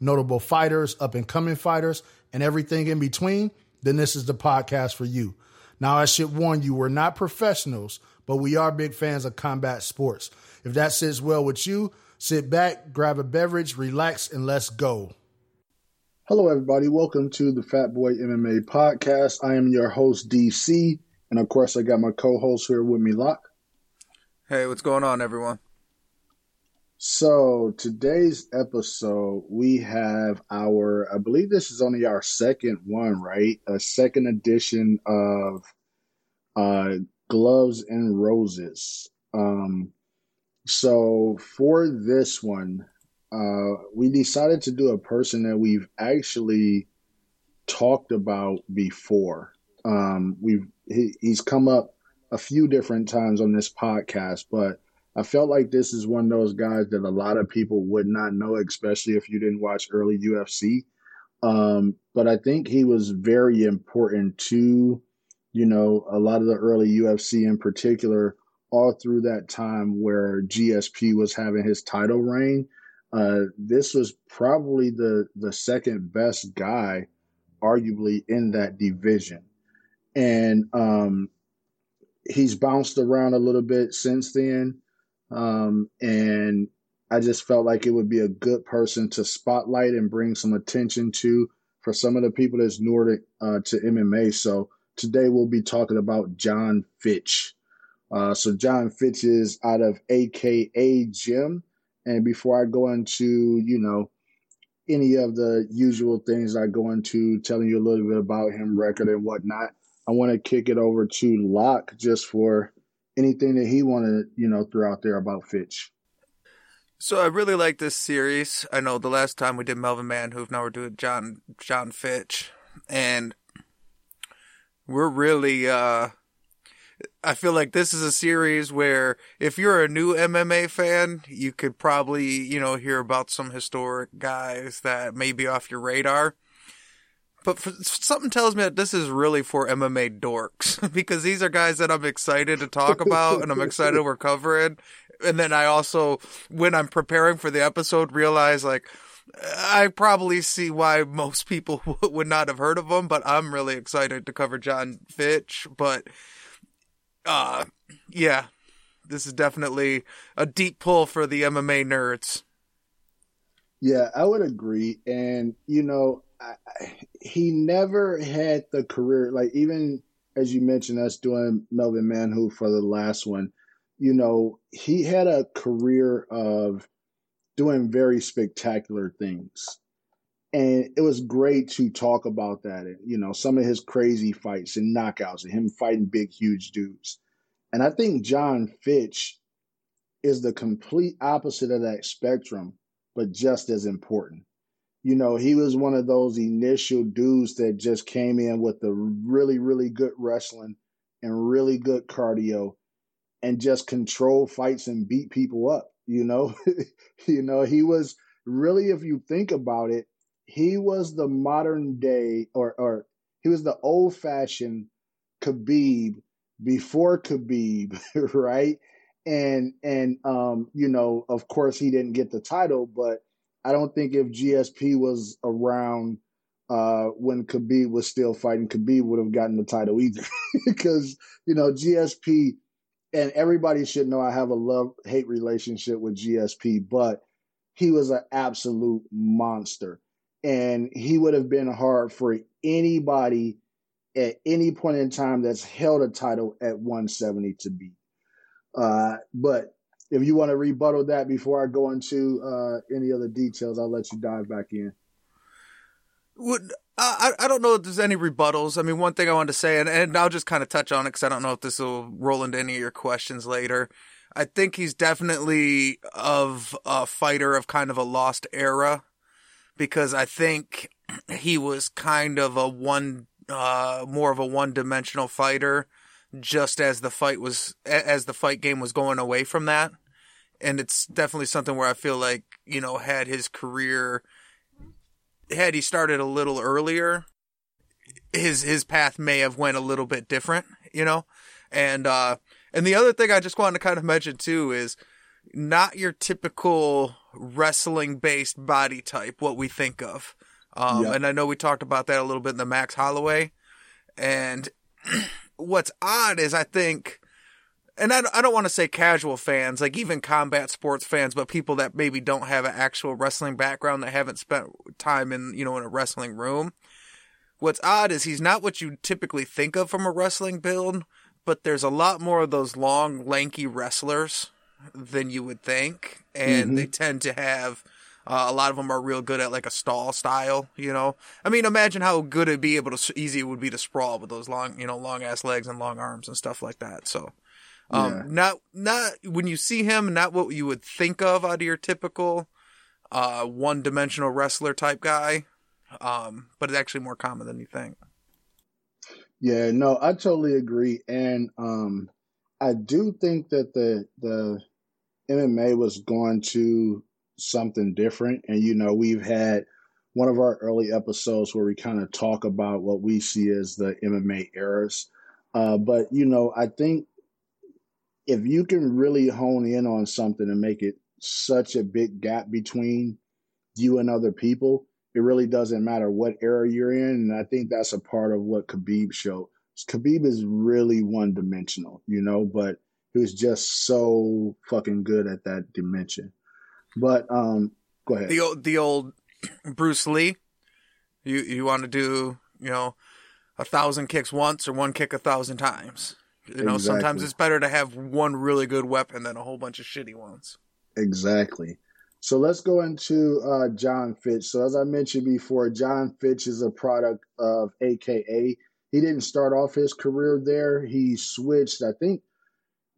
notable fighters, up and coming fighters, and everything in between, then this is the podcast for you. Now, I should warn you, we're not professionals, but we are big fans of combat sports. If that sits well with you, sit back, grab a beverage, relax, and let's go. Hello, everybody. Welcome to the Fat Boy MMA podcast. I am your host, DC. And of course, I got my co host here with me, Locke. Hey, what's going on, everyone? So, today's episode, we have our, I believe this is only our second one, right? A second edition of uh, Gloves and Roses. Um, so, for this one, uh, we decided to do a person that we've actually talked about before. Um, we've he, he's come up a few different times on this podcast, but I felt like this is one of those guys that a lot of people would not know, especially if you didn't watch early UFC. Um, but I think he was very important to, you know, a lot of the early UFC in particular, all through that time where GSP was having his title reign. Uh, this was probably the the second best guy, arguably in that division, and um, he's bounced around a little bit since then. Um, and I just felt like it would be a good person to spotlight and bring some attention to for some of the people that's Nordic uh, to MMA. So today we'll be talking about Jon Fitch. Uh, so Jon Fitch is out of AKA Gym. And before I go into, you know, any of the usual things I go into, telling you a little bit about him, record and whatnot, I want to kick it over to Locke just for anything that he wanted, you know, throw out there about Fitch. So I really like this series. I know the last time we did Melvin Manhoef, now we're doing Jon Jon Fitch, and we're really uh I feel like this is a series where if you're a new MMA fan, you could probably, you know, hear about some historic guys that may be off your radar. But for, something tells me that this is really for MMA dorks because these are guys that I'm excited to talk about and I'm excited we're covering. And then I also, when I'm preparing for the episode, realize like, I probably see why most people would not have heard of him, but I'm really excited to cover Jon Fitch. But uh, yeah, this is definitely a deep pull for the MMA nerds. Yeah, I would agree. And, you know, He never had the career, like, even as you mentioned, us doing Melvin Manhoef for the last one, you know, he had a career of doing very spectacular things. And it was great to talk about that. And, you know, some of his crazy fights and knockouts and him fighting big, huge dudes. And I think Jon Fitch is the complete opposite of that spectrum, but just as important. You know, he was one of those initial dudes that just came in with the really, really good wrestling and really good cardio and just control fights and beat people up. You know, you know, he was really, if you think about it, he was the modern day or or he was the old fashioned Khabib before Khabib, right? And and um, you know, of course he didn't get the title, but I don't think if GSP was around uh, when Khabib was still fighting, Khabib would have gotten the title either. because, you know, GSP and everybody should know I have a love hate relationship with GSP, but he was an absolute monster and he would have been hard for anybody at any point in time that's held a title at 170 to beat. Uh, but if you want to rebuttal that before I go into uh, any other details, I'll let you dive back in. Would I, I don't know if there's any rebuttals. I mean, one thing I wanted to say, and, and I'll just kind of touch on it because I don't know if this will roll into any of your questions later. I think he's definitely of a fighter of kind of a lost era because I think he was kind of a one, uh, more of a one dimensional fighter just as the fight was, as the fight game was going away from that. And it's definitely something where I feel like, you know, had his career, had he started a little earlier, his his path may have went a little bit different, you know, and uh, and the other thing I just wanted to kind of mention too is not your typical wrestling based body type, what we think of. Um, yep. and I know we talked about that a little bit in the Max Holloway. And what's odd is I think, and I, I don't want to say casual fans, like even combat sports fans, but people that maybe don't have an actual wrestling background that haven't spent time in, you know, in a wrestling room. What's odd is he's not what you typically think of from a wrestling build, but there's a lot more of those long, lanky wrestlers than you would think, and mm-hmm. they tend to have. Uh, a lot of them are real good at like a stall style, you know. I mean, imagine how good it'd be able to easy it would be to sprawl with those long, you know, long ass legs and long arms and stuff like that. So, um, yeah. not not when you see him, not what you would think of out of your typical uh, one dimensional wrestler type guy, um, but it's actually more common than you think. Yeah, no, I totally agree, and um, I do think that the the MMA was going to something different. And, you know, we've had one of our early episodes where we kind of talk about what we see as the MMA eras. Uh, but, you know, I think if you can really hone in on something and make it such a big gap between you and other people, it really doesn't matter what era you're in. And I think that's a part of what Khabib showed. Khabib is really one dimensional, you know, but he was just so fucking good at that dimension. But um, go ahead. The old, the old Bruce Lee. You you want to do you know a thousand kicks once or one kick a thousand times. You know, exactly. sometimes it's better to have one really good weapon than a whole bunch of shitty ones. Exactly. So let's go into uh, Jon Fitch. So as I mentioned before, Jon Fitch is a product of AKA. He didn't start off his career there. He switched, I think,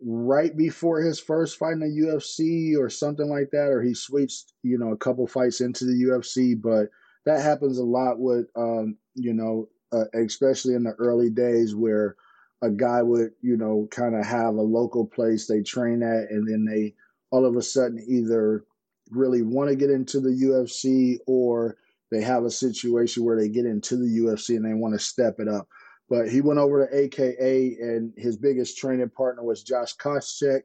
right before his first fight in the UFC or something like that, or he switched, you know, a couple fights into the UFC. But that happens a lot with, um, you know, uh, especially in the early days where a guy would, you know, kind of have a local place they train at, and then they all of a sudden either really want to get into the UFC or they have a situation where they get into the UFC and they want to step it up. But he went over to AKA, and his biggest training partner was Josh Koscheck.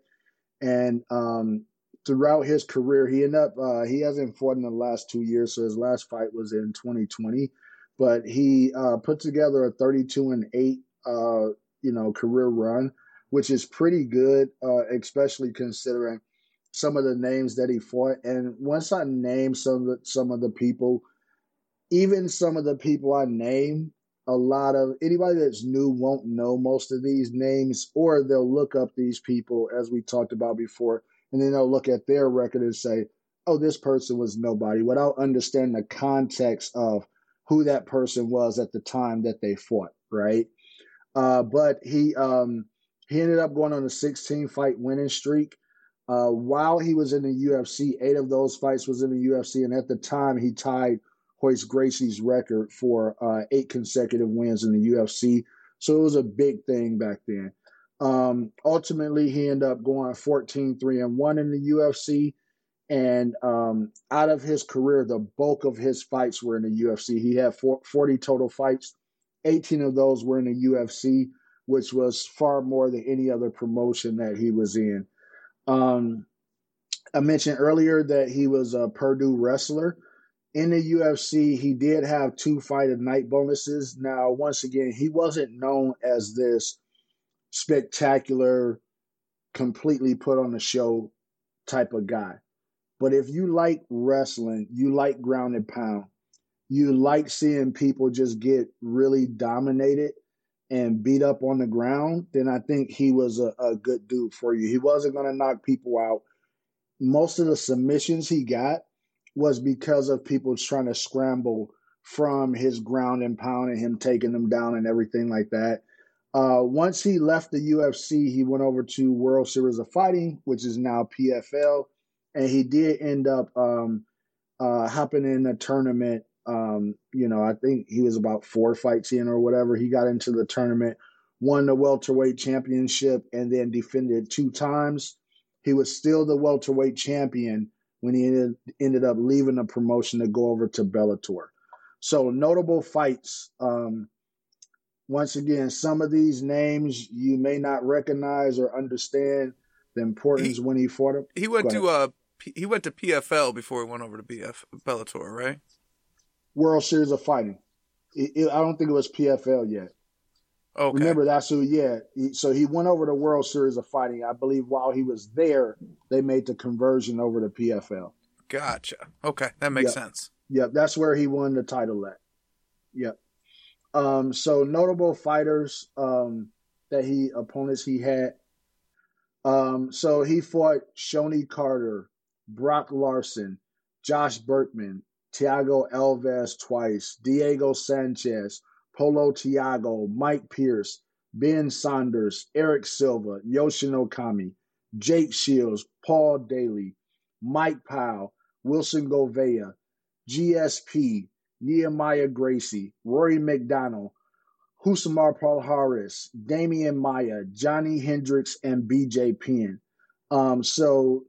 And um, throughout his career, he ended up uh, he hasn't fought in the last two years, so his last fight was in 2020. But he uh, put together a 32 and eight, uh, you know, career run, which is pretty good, uh, especially considering some of the names that he fought. And once I name some of the, some of the people, even some of the people I name a lot of anybody that's new won't know most of these names, or they'll look up these people as we talked about before, and then they'll look at their record and say, "Oh, this person was nobody," without understanding the context of who that person was at the time that they fought, right? Uh, but he um, he ended up going on a 16 fight winning streak. Uh, while he was in the UFC, eight of those fights was in the UFC, and at the time he tied Royce Gracie's record for uh, eight consecutive wins in the UFC. So it was a big thing back then. Um, ultimately, he ended up going 14 3 and 1 in the UFC. And um, out of his career, the bulk of his fights were in the UFC. He had 40 total fights, 18 of those were in the UFC, which was far more than any other promotion that he was in. Um, I mentioned earlier that he was a Purdue wrestler in the UFC, he did have two fight of night bonuses. Now, once again, he wasn't known as this spectacular, completely put on the show type of guy. But if you like wrestling, you like ground and pound, you like seeing people just get really dominated and beat up on the ground, then I think he was a, a good dude for you. He wasn't going to knock people out. Most of the submissions he got was because of people trying to scramble from his ground and pound and him taking them down and everything like that. Uh, once he left the UFC, he went over to World Series of Fighting, which is now PFL, and he did end up um, uh, hopping in a tournament. Um, you know, I think he was about four fights in or whatever. He got into the tournament, won the welterweight championship, and then defended two times. He was still the welterweight champion when he ended, ended up leaving the promotion to go over to Bellator. So notable fights um, once again, some of these names you may not recognize or understand the importance he, when he fought him. He went to uh he went to PFL before he went over to BF Bellator, right? World Series of Fighting. It, it, I don't think it was PFL yet. Okay. Remember that's who. Yeah. He, so he went over to World Series of Fighting. I believe while he was there, they made the conversion over to PFL. Gotcha. Okay, that makes yep. sense. Yep, that's where he won the title at. Yep. Um, so notable fighters um, that he opponents he had. Um, so he fought Shonie Carter, Brock Larson, Josh Burkman, Thiago Alves twice, Diego Sanchez, Paulo Thiago, Mike Pierce, Ben Saunders, Erick Silva, Yushin Okami, Jake Shields, Paul Daley, Mike Powell, Wilson Gouveia, GSP, Neiman Gracie, Rory MacDonald, Rousimar Palhares, Demian Maya, Johnny Hendricks, and BJ Penn. Um, so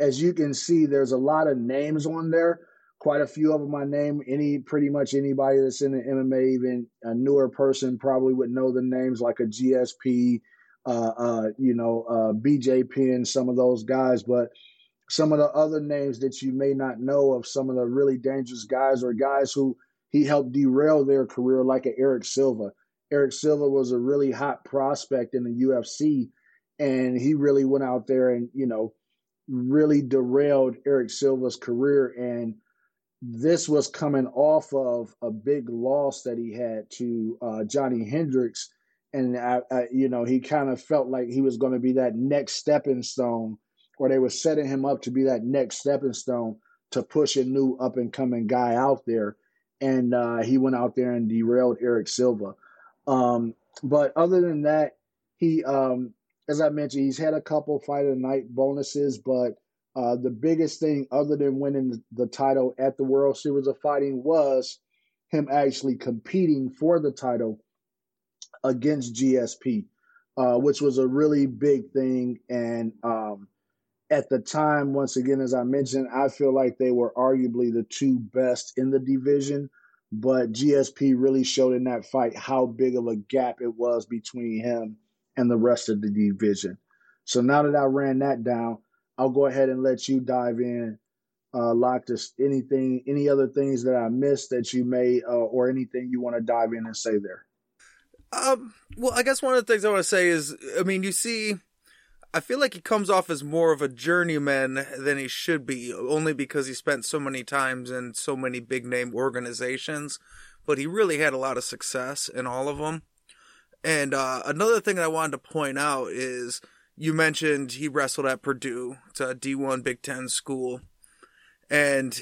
as you can see, there's a lot of names on there. Quite a few of them I name. Any pretty much anybody that's in the MMA, even a newer person, probably would know the names like a GSP, uh, uh, you know, uh, BJ Penn, some of those guys. But some of the other names that you may not know of some of the really dangerous guys or guys who he helped derail their career, like a Erick Silva. Erick Silva was a really hot prospect in the UFC, and he really went out there and you know really derailed Erick Silva's career. And this was coming off of a big loss that he had to uh, Johnny Hendricks, and I, I, you know he kind of felt like he was going to be that next stepping stone or they were setting him up to be that next stepping stone to push a new up and coming guy out there. And uh, he went out there and derailed Erick Silva. Um, but other than that, he, um, as I mentioned, he's had a couple fight of the night bonuses, but uh, the biggest thing, other than winning the title at the World Series of Fighting, was him actually competing for the title against GSP, uh, which was a really big thing. And um, at the time, once again, as I mentioned, I feel like they were arguably the two best in the division. But GSP really showed in that fight how big of a gap it was between him and the rest of the division. So now that I ran that down, I'll go ahead and let you dive in. Uh, lock this anything, any other things that I missed that you may, uh, or anything you want to dive in and say there. Um, well, I guess one of the things I want to say is, I mean, you see I feel like he comes off as more of a journeyman than he should be, only because he spent so many times in so many big name organizations. But he really had a lot of success in all of them. And uh, another thing that I wanted to point out is you mentioned he wrestled at Purdue. It's a D1 Big Ten school. And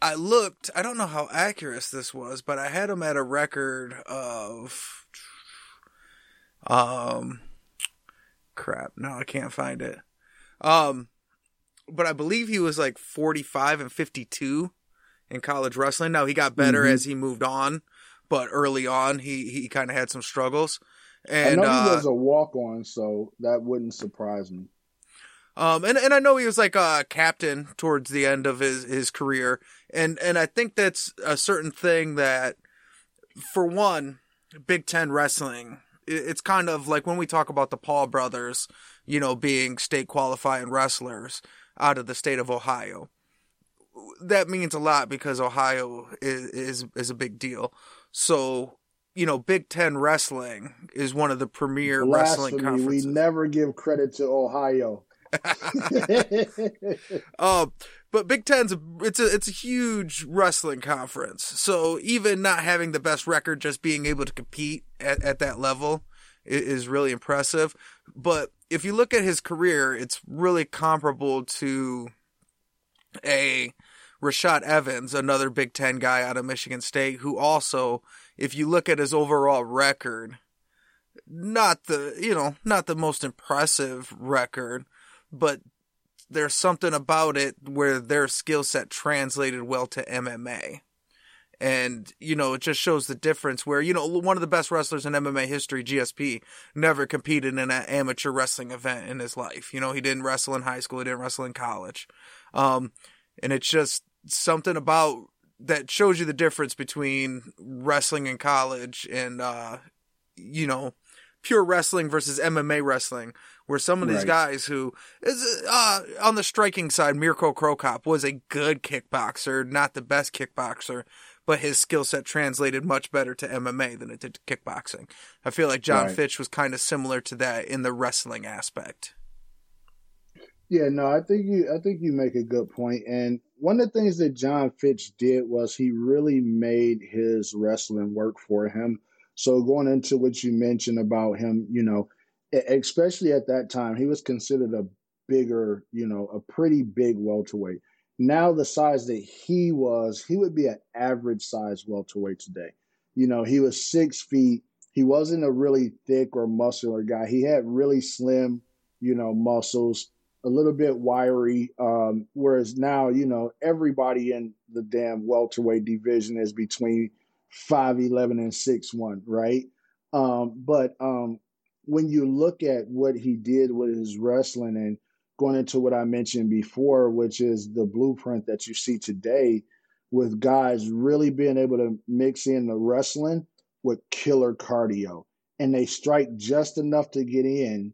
I looked, I don't know how accurate this was, but I had him at a record of um crap. No, I can't find it. Um, but I believe he was like 45 and 52 in college wrestling. Now he got better mm-hmm. as he moved on, but early on he he kind of had some struggles. And I know he uh, was a walk on, so that wouldn't surprise me. Um, and, and I know he was like a captain towards the end of his, his career. And, and I think that's a certain thing that, for one, Big Ten wrestling it's kind of like when we talk about the Paul brothers, you know, being state qualifying wrestlers out of the state of Ohio. That means a lot because Ohio is is, is a big deal. So, you know, Big Ten wrestling is one of the premier Blasphemy. wrestling conferences. We never give credit to Ohio. uh, but Big Ten's a, it's a it's a huge wrestling conference. So even not having the best record, just being able to compete at, at that level is, is really impressive. But if you look at his career, it's really comparable to a Rashad Evans, another Big Ten guy out of Michigan State, who also, if you look at his overall record, not the you know not the most impressive record, but there's something about it where their skill set translated well to MMA. And, you know, it just shows the difference where, you know, one of the best wrestlers in MMA history, GSP, never competed in an amateur wrestling event in his life. You know, he didn't wrestle in high school, he didn't wrestle in college. Um, and it's just something about that shows you the difference between wrestling in college and, uh, you know, pure wrestling versus MMA wrestling, where some of these Right. guys who is uh, on the striking side, Mirko Cro Cop was a good kickboxer, not the best kickboxer, but his skill set translated much better to MMA than it did to kickboxing. I feel like Jon Right. Fitch was kind of similar to that in the wrestling aspect. Yeah, no, I think you I think you make a good. And one of the things that Jon Fitch did was he really made his wrestling work for him. So going into what you mentioned about him, you know, especially at that time, he was considered a bigger, you know, a pretty big welterweight. Now the size that he was, he would be an average size welterweight today. You know, he was six feet. He wasn't a really thick or muscular guy. He had really slim, you know, muscles a little bit wiry. Um, whereas now, you know, everybody in the damn welterweight division is between five eleven and six one, right? Um, but um, when you look at what he did with his wrestling and going into what I mentioned before, which is the blueprint that you see today, with guys really being able to mix in the wrestling with killer cardio, and they strike just enough to get in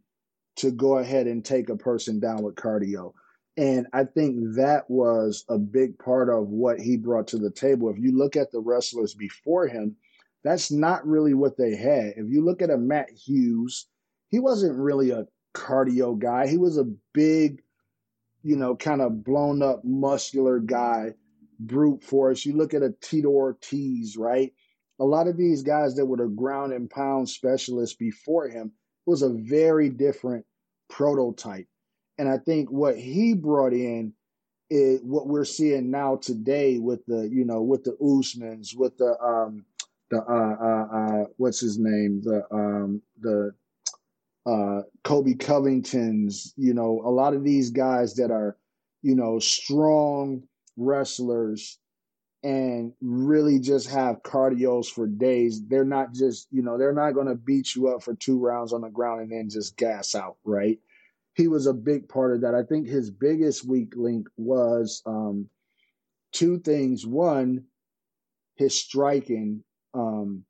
to go ahead and take a person down with cardio. And I think that was a big part of what he brought to the table. If you look at the wrestlers before him, that's not really what they had. If you look at a Matt Hughes, he wasn't really a cardio guy. He was a big, you know, kind of blown up, muscular guy, brute force. You look at a Tito Ortiz, right? A lot of these guys that were the ground and pound specialists before him was a very different prototype. And I think what he brought in is what we're seeing now today with the, you know, with the Usmans, with the um the uh uh, uh what's his name? The um the uh Colby Covingtons, you know, a lot of these guys that are, you know, strong wrestlers and really just have cardios for days. They're not just, you know, they're not going to beat you up for two rounds on the ground and then just gas out, right? He was a big part of that. I think his biggest weak link was um, two things. One, his striking. Um,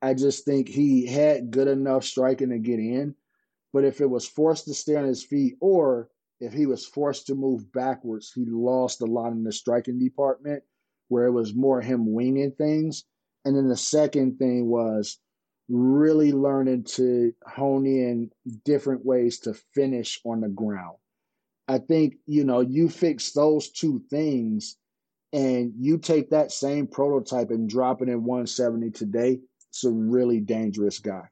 I just think he had good enough striking to get in, but if it was forced to stay on his feet or if he was forced to move backwards, he lost a lot in the striking department where it was more him winging things. And then the second thing was really learning to hone in different ways to finish on the ground. I think, you know, you fix those two things and you take that same prototype and drop it in 170 today, it's a really dangerous guy.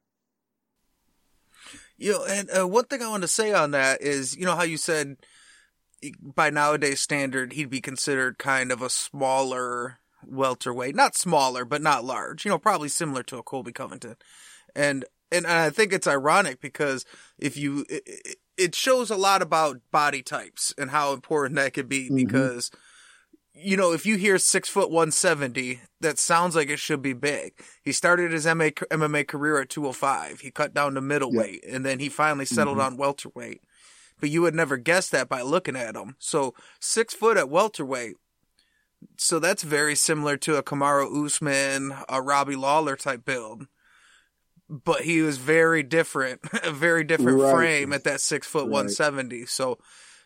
You know, and uh, one thing I want to say on that is, you know, how you said by nowadays standard he'd be considered kind of a smaller welterweight, not smaller, but not large. You know, probably similar to a Colby Covington, and and I think it's ironic because if you, it, it shows a lot about body types and how important that could be Mhm. because. You know, if you hear six foot one seventy, that sounds like it should be big. He started his MMA, MMA career at two hundred five. He cut down to middleweight, and then he finally settled Mhm. on welterweight. But you would never guess that by looking at him. So six foot at welterweight. So that's very similar to a Kamaru Usman, a Robbie Lawler type build. But he was very different, a very different Right. frame at that six foot Right. one seventy. So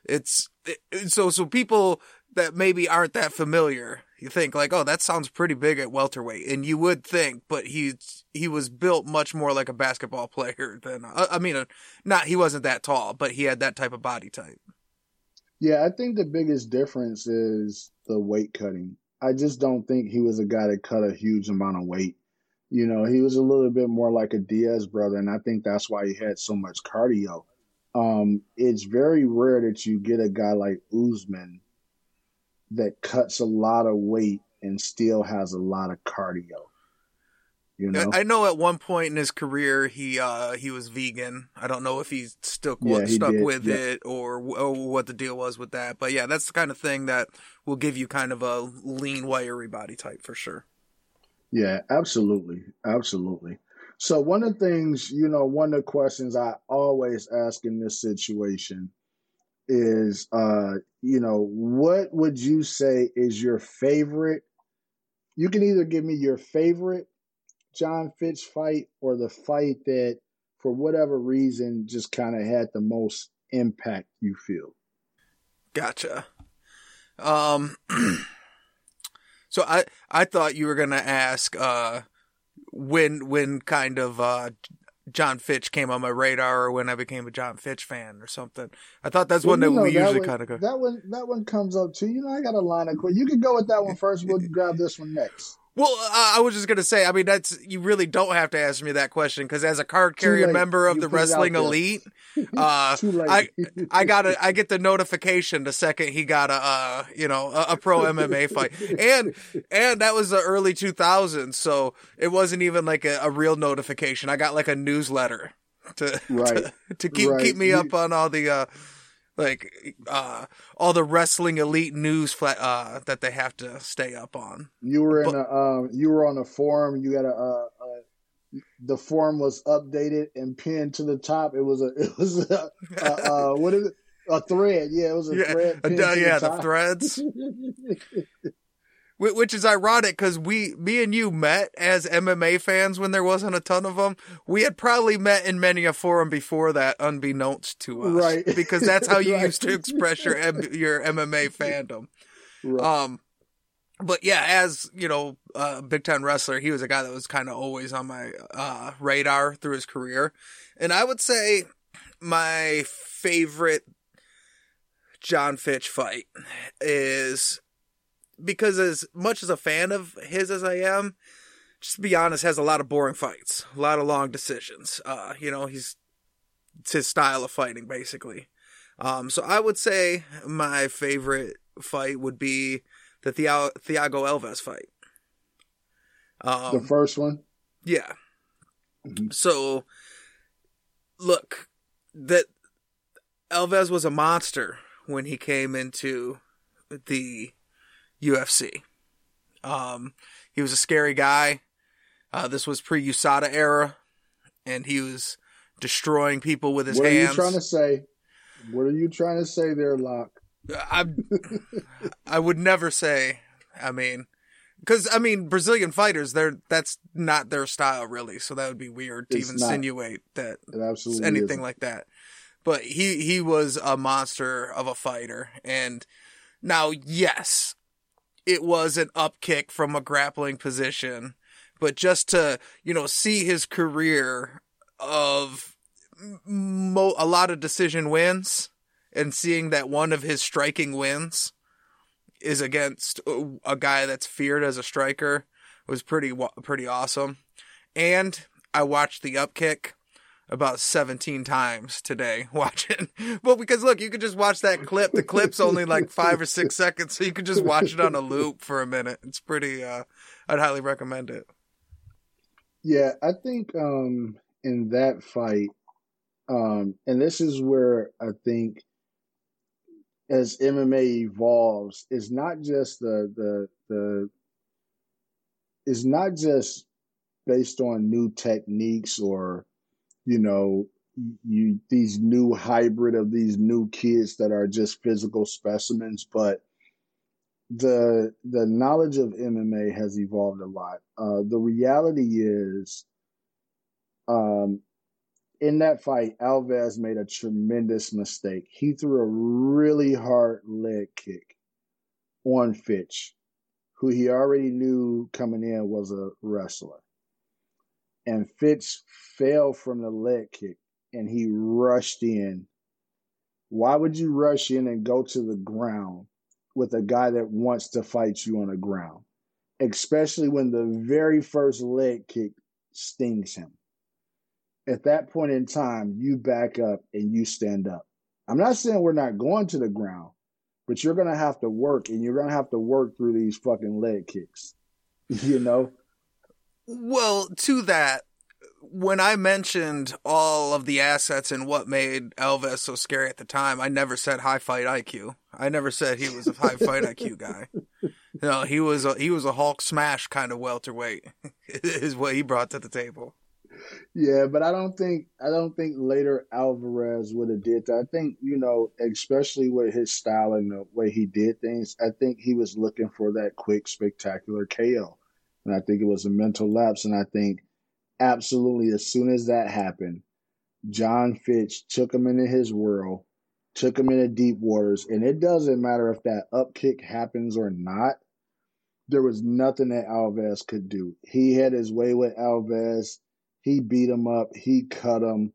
it's it, so so people that maybe aren't that familiar, you think like, oh, that sounds pretty big at welterweight, and you would think, but he's he was built much more like a basketball player than I, I mean, uh, not he wasn't that tall, but he had that type of body type. Yeah, I think the biggest difference is the weight cutting. I just don't think he was a guy that cut a huge amount of weight. You know, he was a little bit more like a Diaz brother, and I think that's why he had so much cardio. Um, it's very rare that you get a guy like Usman that cuts a lot of weight and still has a lot of cardio. You know, I know at one point in his career he uh he was vegan. I don't know if he stuck Yeah, he stuck did, with yeah. it or, or what the deal was with that. But yeah, that's the kind of thing that will give you kind of a lean, wiry body type for sure. Yeah, absolutely. Absolutely. So, one of the things, you know, one of the questions I always ask in this situation is, uh, you know, what would you say is your favorite? You can either give me your favorite Jon Fitch fight or the fight that, for whatever reason, just kind of had the most impact? You feel? Gotcha. Um. so I I thought you were gonna ask uh when when kind of uh Jon Fitch came on my radar or when I became a Jon Fitch fan or something. I thought that's well, one that know, we that usually kind of go. That one that one comes up too. You know, I got a line of quick You can go with that one first. We'll grab this one next. Well, uh, I was just gonna say. I mean, that's you really don't have to ask me that question because as a card carrying member of you the wrestling elite, uh, I I got a I get the notification the second he got a uh, you know a, a pro MMA fight, and and that was the early 2000s, so it wasn't even like a, a real notification. I got like a newsletter to right. to, to keep right. keep me up on all the uh, like uh all the wrestling elite news flat, uh that they have to stay up on. You were in but, a um you were on a forum, you got a uh, uh the forum was updated and pinned to the top. It was a it was a, a uh what is it? A thread, yeah, it was a yeah, thread. yeah, the, the threads. which is ironic because we, me and you met as MMA fans when there wasn't a ton of them. We had probably met in many a forum before that, unbeknownst to us, right? Because that's how you right. used to express your your MMA fandom. Right. Um, but yeah, as you know, uh, big time wrestler, he was a guy that was kind of always on my uh, radar through his career, and I would say my favorite Jon Fitch fight is because as much as a fan of his as I am, just to be honest, has a lot of boring fights, a lot of long decisions. Uh, you know, he's it's his style of fighting basically. Um, so I would say my favorite fight would be the Thiago Alves fight. Um, the first one. Yeah. Mm-hmm. So, look, that Alves was a monster when he came into the UFC. Um, he was a scary guy. Uh, this was pre USADA era, and he was destroying people with his what hands. What are you trying to say? What are you trying to say there, Locke? I I would never say. I mean, because I mean, Brazilian fighters, they're that's not their style really. So that would be weird to it's even not. insinuate that anything isn't. like that. But he he was a monster of a fighter, and now yes, it was an upkick from a grappling position. But just to, you know, see his career of mo- a lot of decision wins and seeing that one of his striking wins is against uh, a guy that's feared as a striker was pretty pretty awesome. And I watched the upkick about 17 times today watching. Well, because look, you could just watch that clip. The clip's only like five or six seconds, so you could just watch it on a loop for a minute. It's pretty, uh, I'd highly recommend it. Yeah, I think, um, in that fight, um, and this is where I think as MMA evolves, it's not just the, the, the, it's not just based on new techniques or you know, you these new hybrid of these new kids that are just physical specimens, but the the knowledge of MMA has evolved a lot. Uh, the reality is, um, in that fight, Alves made a tremendous mistake. He threw a really hard leg kick on Fitch, who he already knew coming in was a wrestler and Fitch fell from the leg kick and he rushed in. Why would you rush in and go to the ground with a guy that wants to fight you on the ground? Especially when the very first leg kick stings him. At that point in time, you back up and you stand up. I'm not saying we're not going to the ground, but you're going to have to work and you're going to have to work through these fucking leg kicks. You know? Well, to that, when I mentioned all of the assets and what made Alves so scary at the time, I never said high fight IQ. I never said he was a high fight IQ guy. No, he was a he was a Hulk smash kind of welterweight. is what he brought to the table. Yeah, but I don't think I don't think later Alvarez would have did that. I think you know, especially with his style and the way he did things, I think he was looking for that quick, spectacular KO And I think it was a mental lapse. And I think absolutely as soon as that happened, Jon Fitch took him into his world, took him into deep waters. And it doesn't matter if that upkick happens or not. There was nothing that Alves could do. He had his way with Alves. He beat him up. He cut him.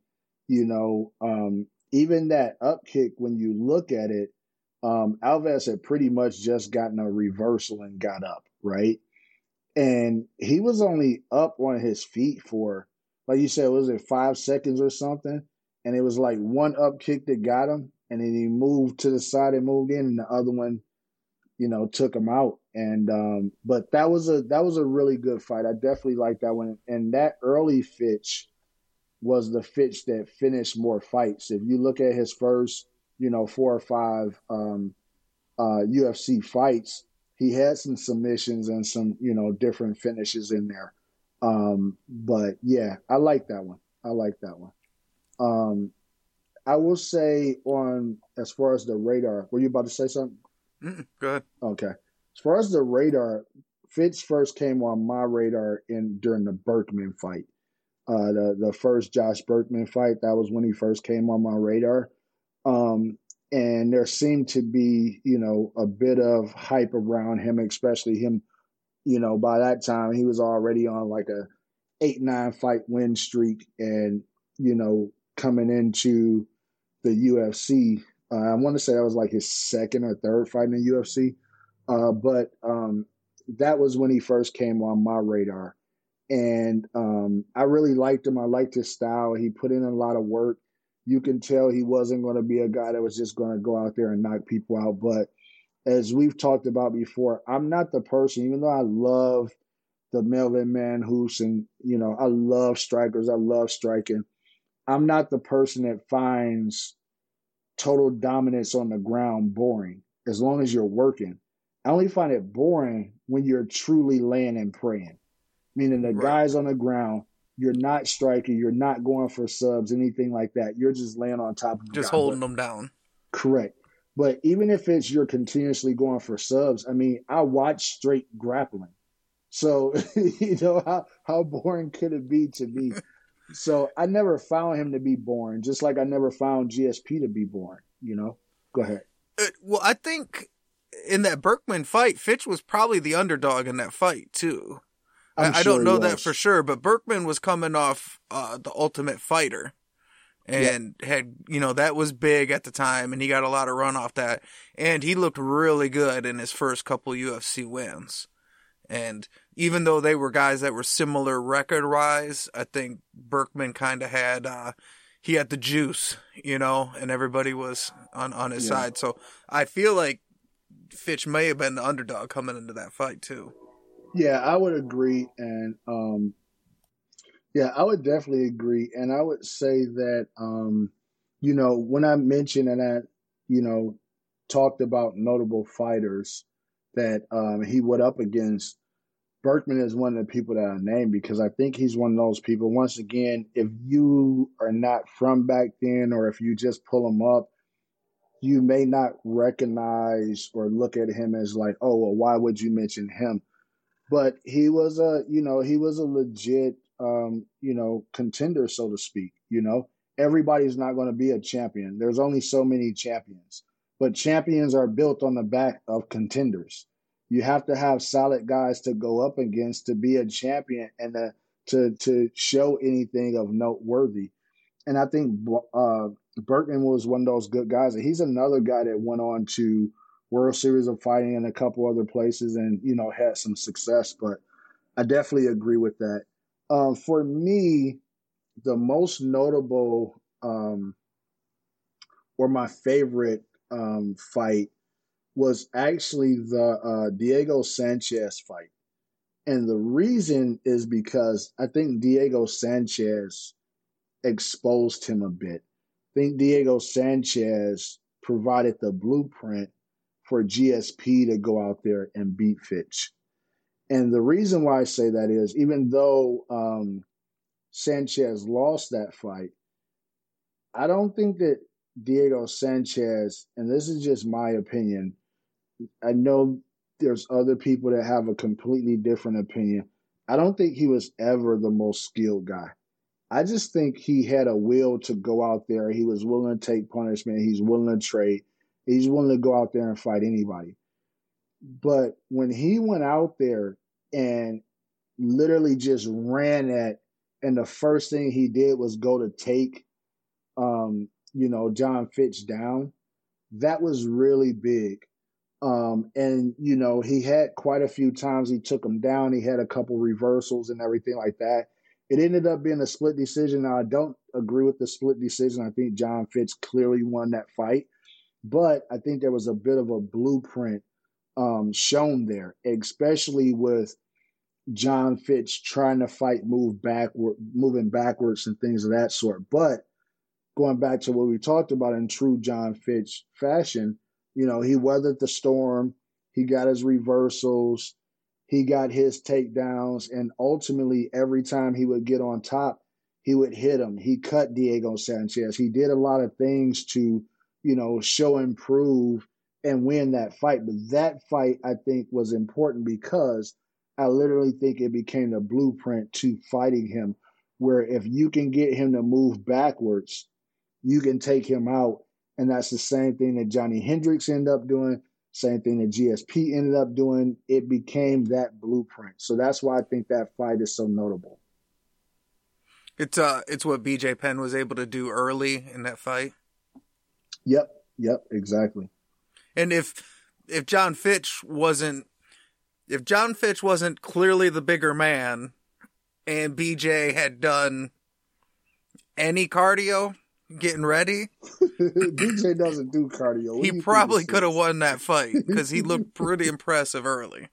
You know, um, even that upkick, when you look at it, um, Alves had pretty much just gotten a reversal and got up, right? And he was only up on his feet for, like you said, was it five seconds or something? And it was like one up kick that got him, and then he moved to the side and moved in, and the other one, you know, took him out. And um, but that was a that was a really good fight. I definitely like that one. And that early Fitch was the Fitch that finished more fights. If you look at his first you know, four or five um, uh, UFC fights, he had some submissions and some, you know, different finishes in there. Um, but yeah, I like that one. I like that one. Um, I will say on as far as the radar, were you about to say something? Mm, go ahead. Okay. As far as the radar, Fitch first came on my radar in during the Burkman fight. Uh, the the first Josh Burkman fight, that was when he first came on my radar. Um, and there seemed to be, you know, a bit of hype around him, especially him, you know, by that time he was already on like a eight, nine fight win streak and, you know, coming into the UFC. Uh, I want to say that was like his second or third fight in the UFC. Uh, but um, that was when he first came on my radar. And um, I really liked him. I liked his style. He put in a lot of work you can tell he wasn't going to be a guy that was just going to go out there and knock people out. But as we've talked about before, I'm not the person, even though I love the Melvin Manhoefs and, you know, I love strikers, I love striking. I'm not the person that finds total dominance on the ground boring as long as you're working. I only find it boring when you're truly laying and praying, meaning the right. guys on the ground you're not striking. You're not going for subs, anything like that. You're just laying on top of them, just holding them down. Correct. But even if it's you're continuously going for subs, I mean, I watch straight grappling. So you know how how boring could it be to be? so I never found him to be boring, just like I never found GSP to be boring. You know. Go ahead. Uh, well, I think in that Burkman fight, Fitch was probably the underdog in that fight too. I, I, don't know that for sure, but Burkman was coming off uh, the Ultimate Fighter, and had you know that was big at the time, and he got a lot of run off that, and he looked really good in his first couple UFC wins, and even though they were guys that were similar record wise, I think Burkman kind of had uh, he had the juice, you know, and everybody was on on his yeah. side. So I feel like Fitch may have been the underdog coming into that fight too. Yeah, I would agree, and um, yeah, I would definitely agree, and I would say that um, you know when I mentioned and I you know talked about notable fighters that um, he went up against. Burkman is one of the people that I named because I think he's one of those people. Once again, if you are not from back then, or if you just pull him up, you may not recognize or look at him as like, oh, well, why would you mention him? But he was a you know he was a legit um, you know contender so to speak you know? Everybody's not going to be a champion. There's only so many champions. But champions are built on the back of contenders. You have to have solid guys to go up against to be a champion and to to, to show anything of noteworthy. And i think uh, Burkman was one of those good guys. And he's another guy that went on to World Series of Fighting in a couple other places and, you know, had some success. But I definitely agree with that. Um, for me, the most notable um, or my favorite um, fight was actually the uh, Diego Sanchez fight. And the reason is because I think Diego Sanchez exposed him a bit. I think Diego Sanchez provided the blueprint for GSP to go out there and beat Fitch. And the reason why I say that is even though um, Sanchez lost that fight, I don't think that Diego Sanchez, and this is just my opinion, I know there's other people that have a completely different opinion. I don't think he was ever the most skilled guy. I just think he had a will to go out there. He was willing to take punishment. He's willing to trade. He's willing to go out there and fight anybody. But when he went out there and literally just ran at, and the first thing he did was go to take, um, you know, Jon Fitch down, that was really big. Um, and you know, he had quite a few times he took him down. He had a couple reversals and everything like that. It ended up being a split decision. Now, I don't agree with the split decision. I think Jon Fitch clearly won that fight, but I think there was a bit of a blueprint um, shown there, especially with Jon Fitch trying to fight move backward, moving backwards and things of that sort. But going back to what we talked about in true Jon Fitch fashion, you know, he weathered the storm. He got his reversals. He got his takedowns. And ultimately, every time he would get on top, he would hit him. He cut Diego Sanchez. He did a lot of things to, you know, show and prove and win that fight. But that fight, I think, was important because I literally think it became the blueprint to fighting him. Where if you can get him to move backwards, you can take him out. And that's the same thing that Johnny Hendricks ended up doing, same thing that GSP ended up doing. It became that blueprint. So that's why I think that fight is so notable. It's uh it's what BJ Penn was able to do early in that fight. Yep, yep, exactly. And if if Jon Fitch wasn't if Jon Fitch wasn't clearly the bigger man and BJ had done any cardio getting ready, BJ doesn't do cardio. What he do probably could have won that fight because he looked pretty impressive early.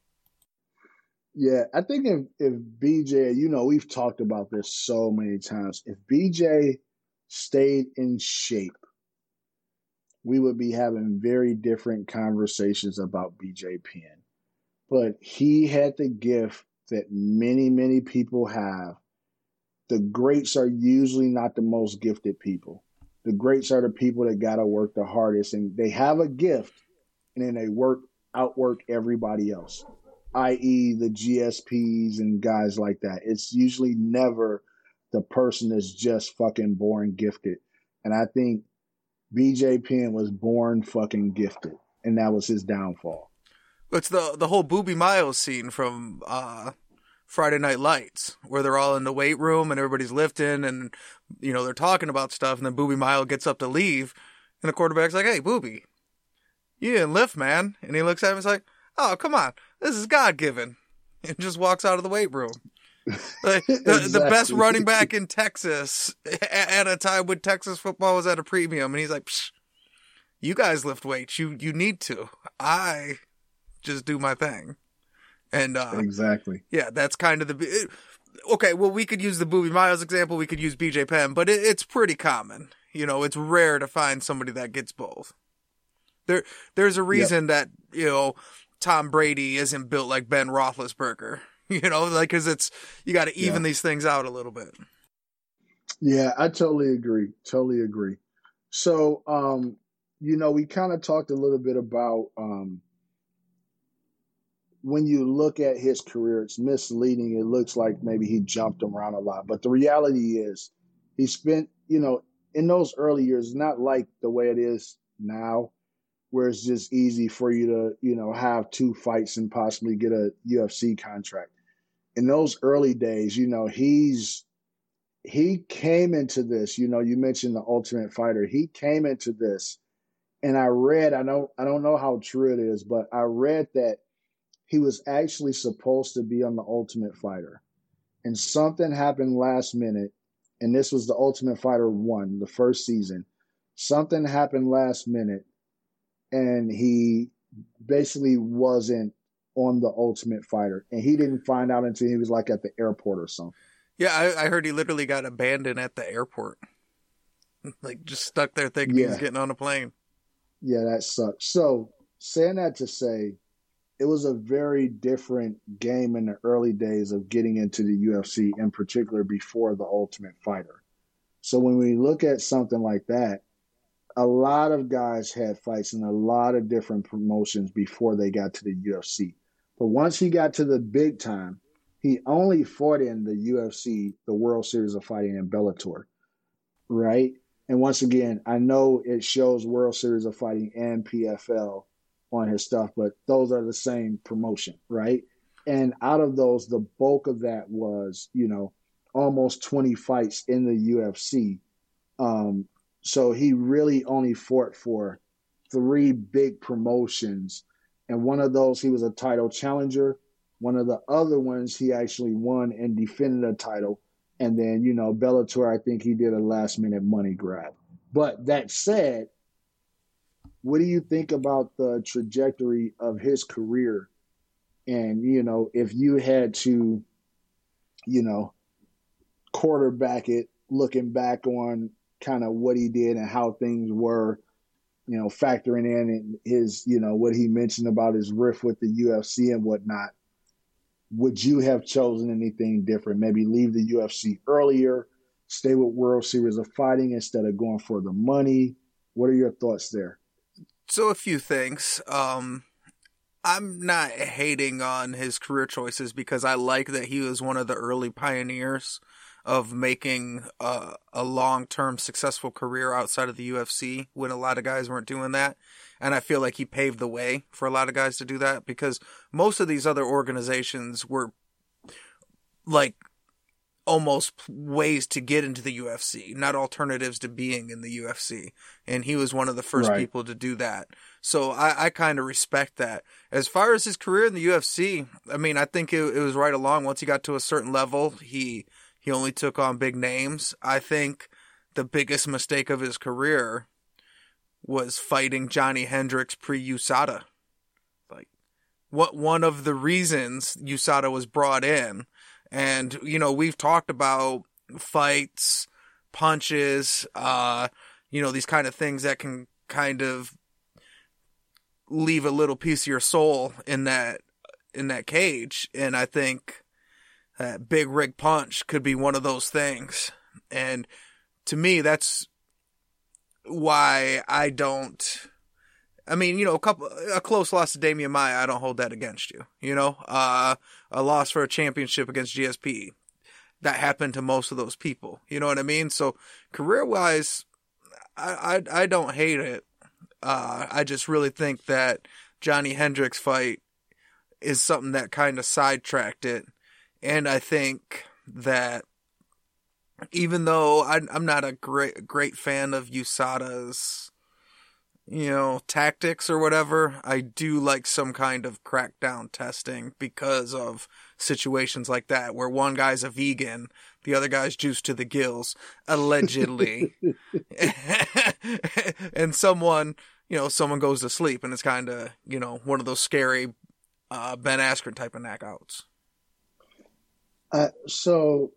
Yeah, I think if if BJ, you know, we've talked about this so many times. If BJ stayed in shape, we would be having very different conversations about BJ Penn. But he had the gift that many, many people have. The greats are usually not the most gifted people. The greats are the people that got to work the hardest and they have a gift and then they work outwork everybody else, i.e., the GSPs and guys like that. It's usually never the person that's just fucking born gifted. And I think BJ Penn was born fucking gifted, and that was his downfall. It's the the whole Boobie Miles scene from uh, Friday Night Lights, where they're all in the weight room and everybody's lifting, and you know they're talking about stuff, and then Boobie Miles gets up to leave, and the quarterback's like, "Hey, Boobie, you didn't lift, man," and he looks at him, and is like, "Oh, come on, this is God given," and just walks out of the weight room. Like, the, the best running back in Texas at a time when Texas football was at a premium, and he's like, Psh, "You guys lift weights. You you need to. I just do my thing." And uh, Exactly. yeah, that's kind of the. It, okay, well, we could use the Boobie Miles example. We could use BJ Penn, but it, it's pretty common. You know, it's rare to find somebody that gets both. There, there's a reason that you know Tom Brady isn't built like Ben Roethlisberger. You know, like because it's you got to even Yeah. these things out a little bit. Yeah, I totally agree. Totally agree. So, um, you know, we kind of talked a little bit about um, when you look at his career, it's misleading. It looks like maybe he jumped around a lot, but the reality is he spent, you know, in those early years, not like the way it is now, where it's just easy for you to, you know, have two fights and possibly get a UFC contract. In those early days, you know, he's he came into this, you know, you mentioned the ultimate fighter. He came into this and I read, I don't I don't know how true it is, but I read that he was actually supposed to be on the ultimate fighter. And something happened last minute, and this was the Ultimate Fighter 1, the first season. Something happened last minute and he basically wasn't on the Ultimate Fighter. And he didn't find out until he was like at the airport or something. Yeah, I, I heard he literally got abandoned at the airport, like just stuck there thinking he was getting on a plane. Yeah, that sucks. So, saying that to say, it was a very different game in the early days of getting into the UFC, in particular before the Ultimate Fighter. So, when we look at something like that, a lot of guys had fights in a lot of different promotions before they got to the UFC. But once he got to the big time, he only fought in the UFC, the World Series of Fighting in Bellator, right? And once again, I know it shows World Series of Fighting and PFL on his stuff, but those are the same promotion, right? And out of those, the bulk of that was, you know, almost 20 fights in the UFC. Um, so he really only fought for three big promotions. And one of those, he was a title challenger. One of the other ones, he actually won and defended a title. And then, you know, Bellator, I think he did a last minute money grab. But that said, what do you think about the trajectory of his career? And, you know, if you had to, you know, quarterback it, looking back on kind of what he did and how things were, you know, factoring in his, you know, what he mentioned about his riff with the UFC and whatnot would you have chosen anything different? Maybe leave the UFC earlier, stay with World Series of Fighting instead of going for the money. What are your thoughts there? So a few things. Um, I'm not hating on his career choices because I like that he was one of the early pioneers of making uh, a, a long term successful career outside of the UFC when a lot of guys weren't doing that. And I feel like he paved the way for a lot of guys to do that because most of these other organizations were like almost ways to get into the UFC, not alternatives to being in the UFC. And he was one of the first right. people to do that. So I, I kind of respect that. As far as his career in the UFC, I mean, I think it, it was right along. Once he got to a certain level, he he only took on big names. I think the biggest mistake of his career was fighting Johnny Hendricks pre USADA. Like, what one of the reasons USADA was brought in, and you know we've talked about fights, punches, uh, you know these kind of things that can kind of leave a little piece of your soul in that in that cage, and I think that big rig punch could be one of those things. And to me, that's why I don't. I mean, you know, a couple, a close loss to Demian Maya, I don't hold that against you. You know, uh, a loss for a championship against GSP, that happened to most of those people. You know what I mean? So career wise, I, I, I don't hate it. Uh, I just really think that Johnny Hendricks fight is something that kind of sidetracked it and I think that even though I'm not a great great fan of USADA's you know tactics or whatever, I do like some kind of crackdown testing because of situations like that where one guy's a vegan, the other guy's juiced to the gills, allegedly, and someone you know someone goes to sleep and it's kind of you know one of those scary uh, Ben Askren type of knockouts. Uh, so,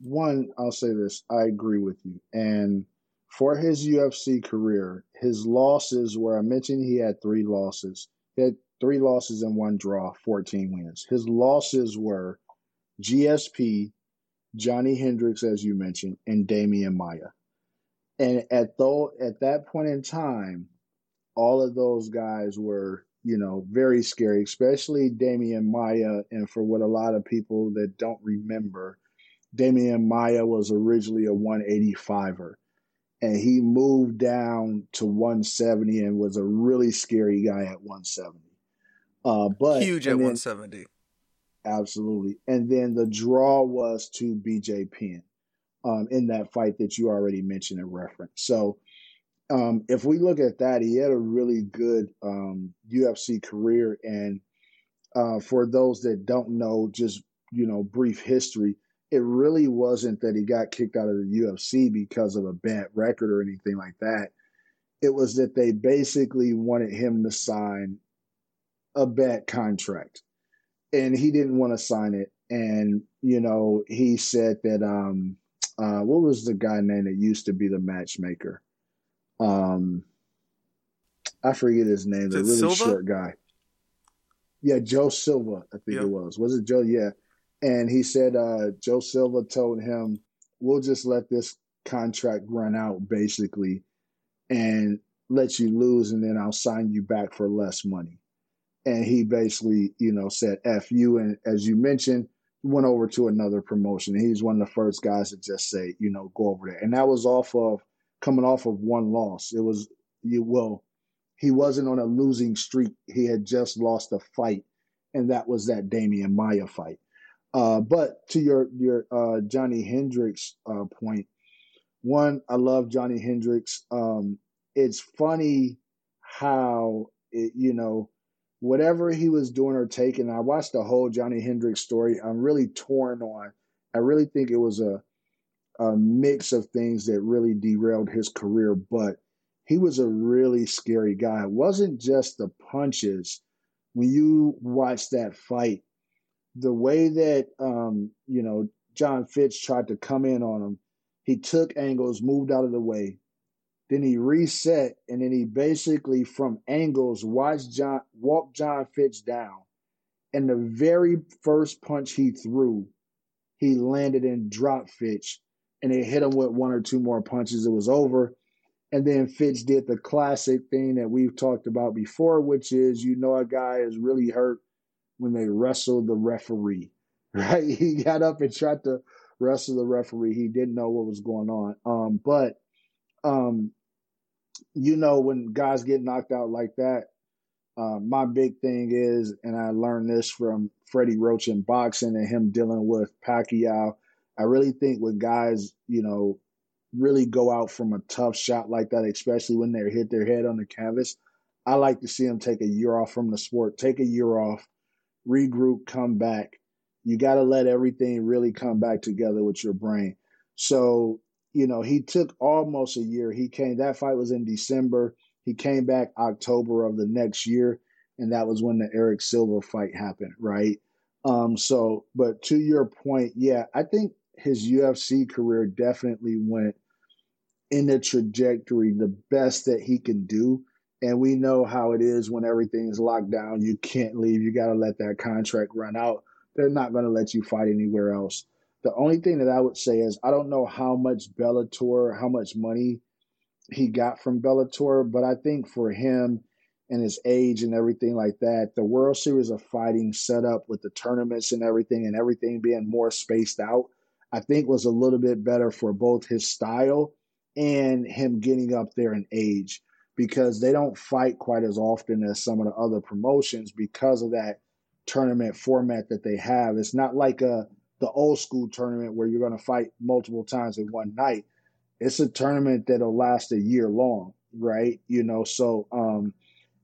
one, I'll say this: I agree with you. And for his UFC career, his losses were I mentioned he had three losses. He had three losses and one draw, 14 wins. His losses were GSP, Johnny Hendricks, as you mentioned, and Demian Maya. And at though at that point in time, all of those guys were you know, very scary, especially Demian Maya. And for what a lot of people that don't remember, Demian Maya was originally a 185er and he moved down to 170 and was a really scary guy at 170. Uh, but huge at then, 170. Absolutely. And then the draw was to BJ Penn um, in that fight that you already mentioned and referenced. So um, if we look at that, he had a really good um, UFC career. And uh, for those that don't know, just you know, brief history, it really wasn't that he got kicked out of the UFC because of a bad record or anything like that. It was that they basically wanted him to sign a bad contract, and he didn't want to sign it. And you know, he said that um, uh, what was the guy name that used to be the matchmaker? Um I forget his name, the really Silva? short guy. Yeah, Joe Silva, I think it was. Was it Joe? Yeah. And he said uh Joe Silva told him, We'll just let this contract run out basically and let you lose and then I'll sign you back for less money. and he basically, you know, said "f you," and as you mentioned, went over to another promotion. He's one of the first guys to just say, you know, go over there, and that was off of coming off of one loss. It was you well, he wasn't on a losing streak. He had just lost a fight, and that was that Demian Maya fight. Uh, but to your your uh, Johnny Hendricks uh, point, one, I love Johnny Hendricks. Um, it's funny how it, you know whatever he was doing or taking. I watched the whole Johnny Hendricks story. I'm really torn on. I really think it was a a mix of things that really derailed his career, but he was a really scary guy. It wasn't just the punches. When you watch that fight, the way that um, you know Jon Fitch tried to come in on him, he took angles, moved out of the way, then he reset, and then he basically from angles watched Jon walk Jon Fitch down, and the very first punch he threw, he landed and dropped Fitch, and they hit him with one or two more punches. It was over. And then Fitch did the classic thing that we've talked about before, which is you know a guy is really hurt when they wrestle the referee, right? He got up and tried to wrestle the referee. He didn't know what was going on. Um, but um, you know, when guys get knocked out like that, uh, my big thing is, and I learned this from Freddie Roach in boxing and him dealing with Pacquiao. I really think when guys, you know, really go out from a tough shot like that, especially when they hit their head on the canvas, I like to see them take a year off from the sport, take a year off, regroup, come back. You got to let everything really come back together with your brain. So, you know, he took almost a year. He came, that fight was in December. He came back October of the next year, and that was when the Erick Silva fight happened, right? Um, so, but to your point, yeah, I think his UFC career definitely went in the trajectory the best that he can do. And we know how it is when everything's locked down. You can't leave. You got to let that contract run out. They're not going to let you fight anywhere else. The only thing that I would say is I don't know how much Bellator, how much money he got from Bellator, but I think for him and his age and everything like that, the World Series of Fighting set up with the tournaments and everything and everything being more spaced out, I think was a little bit better for both his style and him getting up there in age because they don't fight quite as often as some of the other promotions because of that tournament format that they have. It's not like a the old school tournament where you're going to fight multiple times in one night. It's a tournament that'll last a year long, right? You know, so um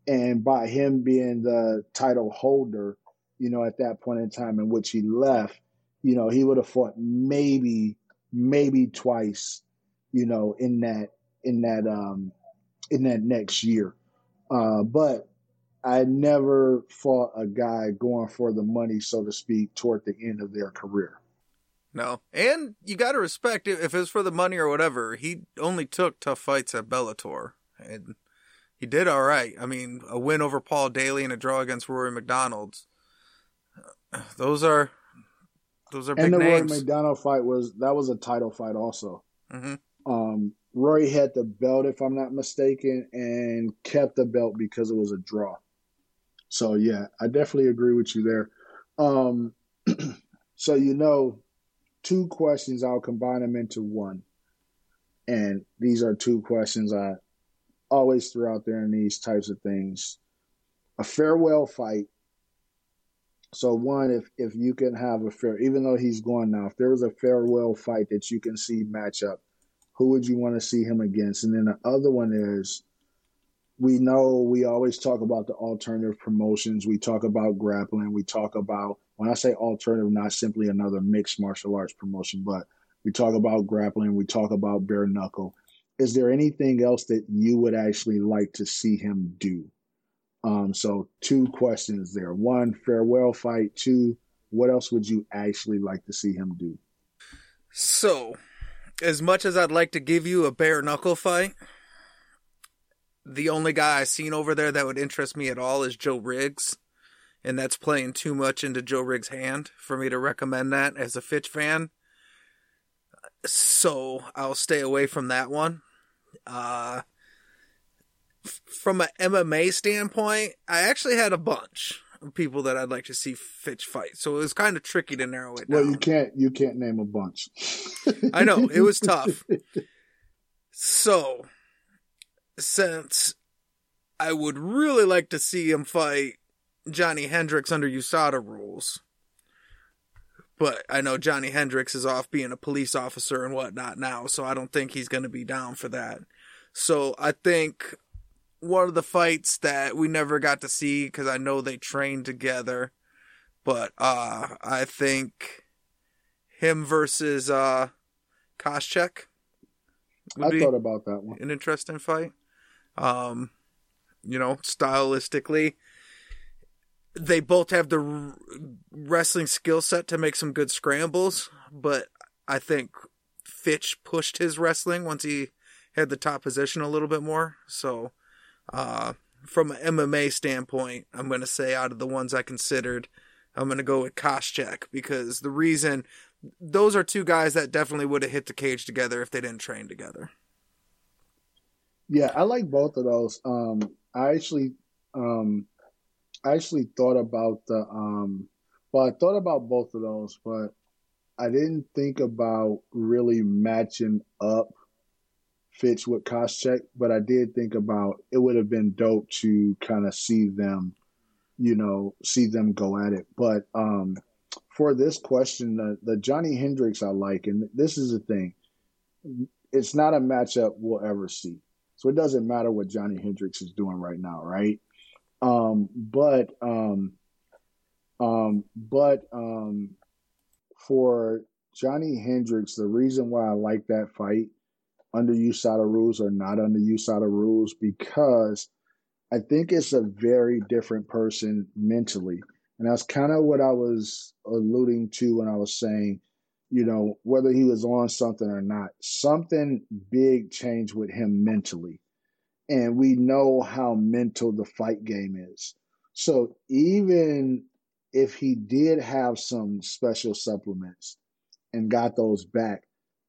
and by him being the title holder, you know, at that point in time in which he left, you know, he would have fought maybe maybe twice, you know, in that in that um in that next year. Uh, but I never fought a guy going for the money, so to speak, toward the end of their career. No, and you got to respect if it's for the money or whatever. He only took tough fights at Bellator, and he did all right. I mean, a win over Paul Daley and a draw against Rory MacDonald's. Those are those are big and the names. Rory MacDonald fight was that was a title fight also. hmm Um, Rory had the belt, if I'm not mistaken, and kept the belt because it was a draw. So yeah, I definitely agree with you there. Um, so you know, two questions. I'll combine them into one, and these are two questions I always throw out there in these types of things. A farewell fight. So one, if if you can have a fair, even though he's gone now, if there was a farewell fight that you can see match up, who would you want to see him against? And then the other one is we know we always talk about the alternative promotions. We talk about grappling. We talk about, when I say alternative, not simply another mixed martial arts promotion, but we talk about grappling. We talk about bare knuckle. Is there anything else that you would actually like to see him do? Um, so, two questions there. One, farewell fight. Two, what else would you actually like to see him do? So, as much as I'd like to give you a bare knuckle fight, the only guy I've seen over there that would interest me at all is Joe Riggs. And that's playing too much into Joe Riggs' hand for me to recommend that as a Fitch fan. So I'll stay away from that one. Uh, from an MMA standpoint, I actually had a bunch of people that I'd like to see Fitch fight. So it was kind of tricky to narrow it well, down. you can't you can't name a bunch. I know it was tough. So, since I would really like to see him fight Johnny Hendricks under USADA rules, but I know Johnny Hendricks is off being a police officer and whatnot now, so I don't think he's going to be down for that. So I think one of the fights that we never got to see because I know they trained together, but uh, I think him versus uh, Koscheck. I thought about that one. An interesting fight. Um, you know, stylistically, they both have the r- wrestling skill set to make some good scrambles, but I think Fitch pushed his wrestling once he had the top position a little bit more. So, uh, from an MMA standpoint, I'm going to say out of the ones I considered, I'm going to go with Koscheck because the reason those are two guys that definitely would have hit the cage together if they didn't train together. Yeah, I like both of those. Um, I actually, um, I actually thought about the, um, well, I thought about both of those, but I didn't think about really matching up Fitch with Koscheck, but I did think about it would have been dope to kind of see them, you know, see them go at it. But um, for this question, the, the Johnny Hendricks I like, and this is the thing, it's not a matchup we'll ever see. So it doesn't matter what Johnny Hendricks is doing right now, right? Um, but um, um, but um, for Johnny Hendricks, the reason why I like that fight under USADA rules or not under USADA rules because I think it's a very different person mentally. And that's kind of what I was alluding to when I was saying, you know, whether he was on something or not, something big changed with him mentally. And we know how mental the fight game is. So even if he did have some special supplements and got those back,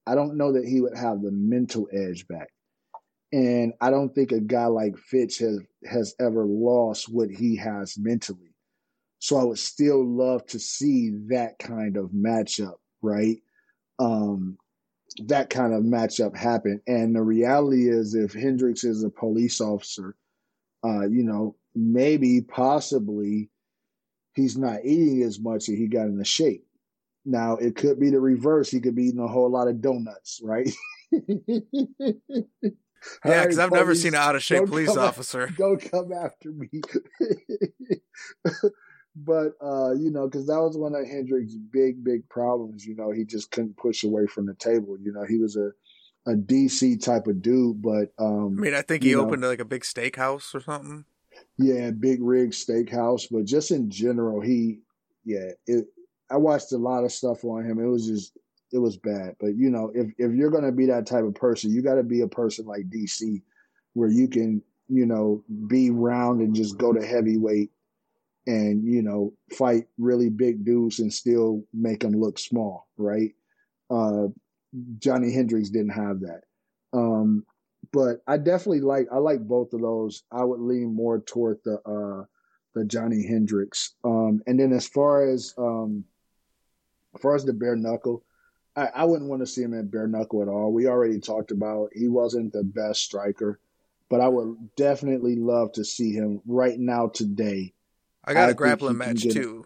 I don't know that he would have the mental edge back. And I don't think a guy like Fitch has has ever lost what he has mentally. So I would still love to see that kind of matchup, right? Um, that kind of matchup happen. And the reality is, if Hendricks is a police officer, uh, you know, maybe possibly he's not eating as much as he got in the shape. Now it could be the reverse. He could be eating a whole lot of donuts, right? yeah, because I've never seen an out of shape police officer. don't come after me. but uh, you know, because that was one of Hendricks' big, big problems. You know, he just couldn't push away from the table. You know, he was a a DC type of dude, but um, I mean, I think he opened like a big steakhouse or something. Yeah, big rig steakhouse, but just in general, he, yeah, it. I watched a lot of stuff on him. It was just, it was bad. But you know, if if you're gonna be that type of person, you got to be a person like DC, where you can, you know, be round and just go to heavyweight and you know fight really big dudes and still make them look small, right? Uh, Johnny Hendricks didn't have that, um, but I definitely like I like both of those. I would lean more toward the uh, the Johnny Hendricks, um, and then as far as um, far as the bare knuckle, I, I wouldn't want to see him at bare knuckle at all. We already talked about he wasn't the best striker, but I would definitely love to see him right now today I got I a grappling match too.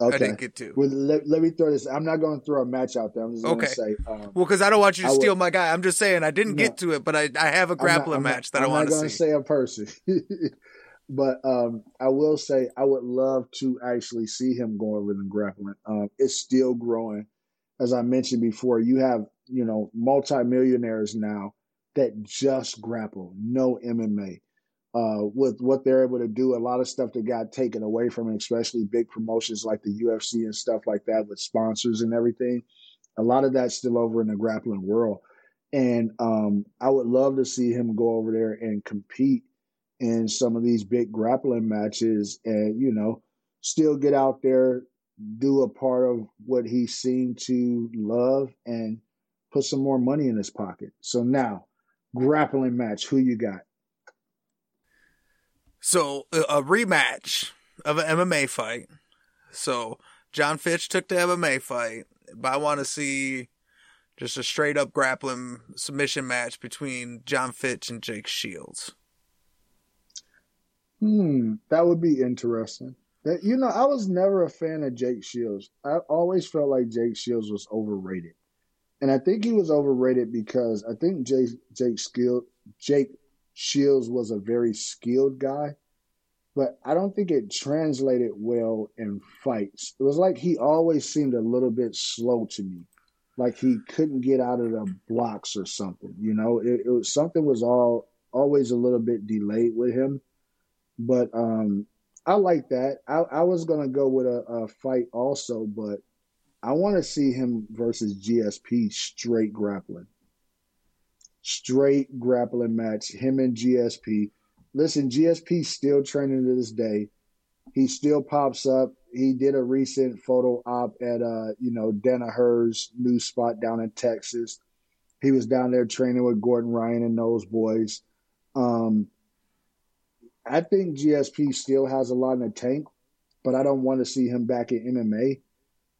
Okay. I didn't get to. Well, let, let me throw this. I'm not going to throw a match out there. I'm just okay. going to say. Um, well, because I don't want you to steal my guy. I'm just saying I didn't no, get to it, but I, I have a grappling not, match that I'm I want to see. I'm not going to say a person, but um, I will say I would love to actually see him go over the grappling. Um, it's still growing, as I mentioned before. You have you know multimillionaires now that just grapple, no MMA uh, with what they're able to do. A lot of stuff that got taken away from it, especially big promotions like the UFC and stuff like that with sponsors and everything. A lot of that's still over in the grappling world. And um, I would love to see him go over there and compete in some of these big grappling matches and, you know, still get out there, do a part of what he seemed to love and put some more money in his pocket. So now, grappling match. Who you got? So a rematch of an MMA fight. So Jon Fitch took the MMA fight, but I want to see just a straight up grappling submission match between Jon Fitch and Jake Shields. Hmm, that would be interesting. That you know, I was never a fan of Jake Shields. I always felt like Jake Shields was overrated, and I think he was overrated because I think Jake Jake Skill Jake Shields was a very skilled guy, but I don't think it translated well in fights. It was like he always seemed a little bit slow to me, like he couldn't get out of the blocks or something. You know, it, it was something was all always a little bit delayed with him. But um, I like that. I, I was gonna go with a, a fight also, but I want to see him versus GSP straight grappling straight grappling match. Him and GSP. Listen, GSP still training to this day. He still pops up. He did a recent photo op at uh, you know, Danaher's new spot down in Texas. He was down there training with Gordon Ryan and those boys. Um, I think GSP still has a lot in the tank, but I don't want to see him back in MMA.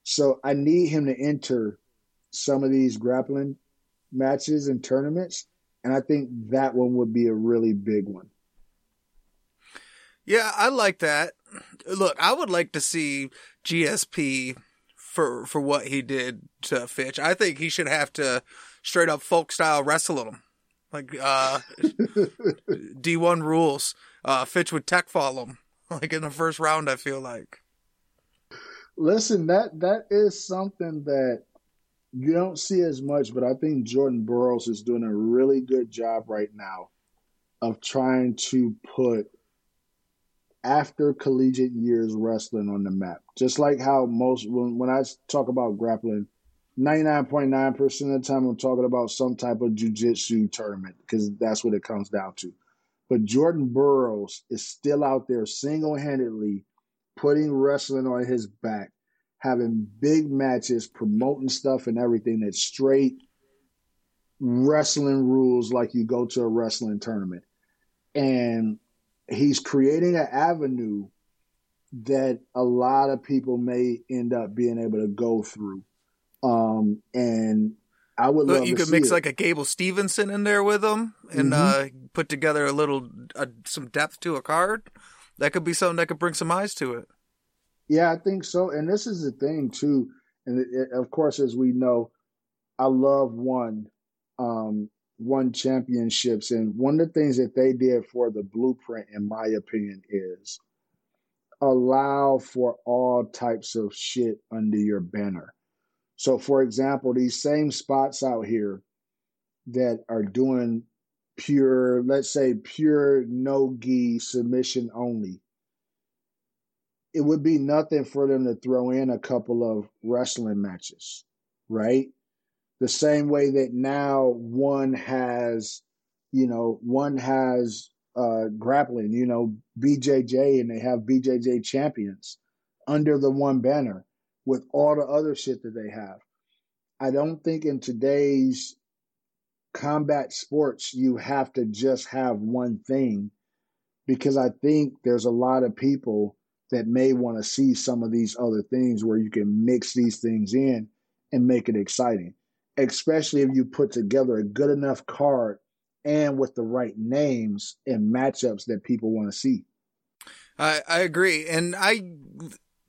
So I need him to enter some of these grappling matches and tournaments. And I think that one would be a really big one. Yeah, I like that. Look, I would like to see GSP for for what he did to Fitch. I think he should have to straight up folk style wrestle him. Like uh D1 rules. Uh Fitch would tech follow him. Like in the first round, I feel like. Listen, that that is something that you don't see as much, but I think Jordan Burroughs is doing a really good job right now of trying to put after collegiate years wrestling on the map. Just like how most when when I talk about grappling, 99.9% of the time I'm talking about some type of jiu-jitsu tournament because that's what it comes down to. But Jordan Burroughs is still out there single-handedly putting wrestling on his back having big matches, promoting stuff and everything that's straight wrestling rules like you go to a wrestling tournament. And he's creating an avenue that a lot of people may end up being able to go through. Um, and I would love you could mix it. like a Gable Stevenson in there with him and mm-hmm. uh, put together a little uh, some depth to a card. That could be something that could bring some eyes to it. Yeah, I think so. And this is the thing too. And it, of course, as we know, I love one, um, one championships. And one of the things that they did for the blueprint, in my opinion, is allow for all types of shit under your banner. So, for example, these same spots out here that are doing pure, let's say, pure no gi submission only it would be nothing for them to throw in a couple of wrestling matches, right? The same way that now one has, you know, one has uh, grappling, you know, BJJ, and they have BJJ champions under the one banner with all the other shit that they have. I don't think in today's combat sports you have to just have one thing because I think there's a lot of people that may want to see some of these other things where you can mix these things in and make it exciting, especially if you put together a good enough card and with the right names and matchups that people want to see. I, I agree. And I,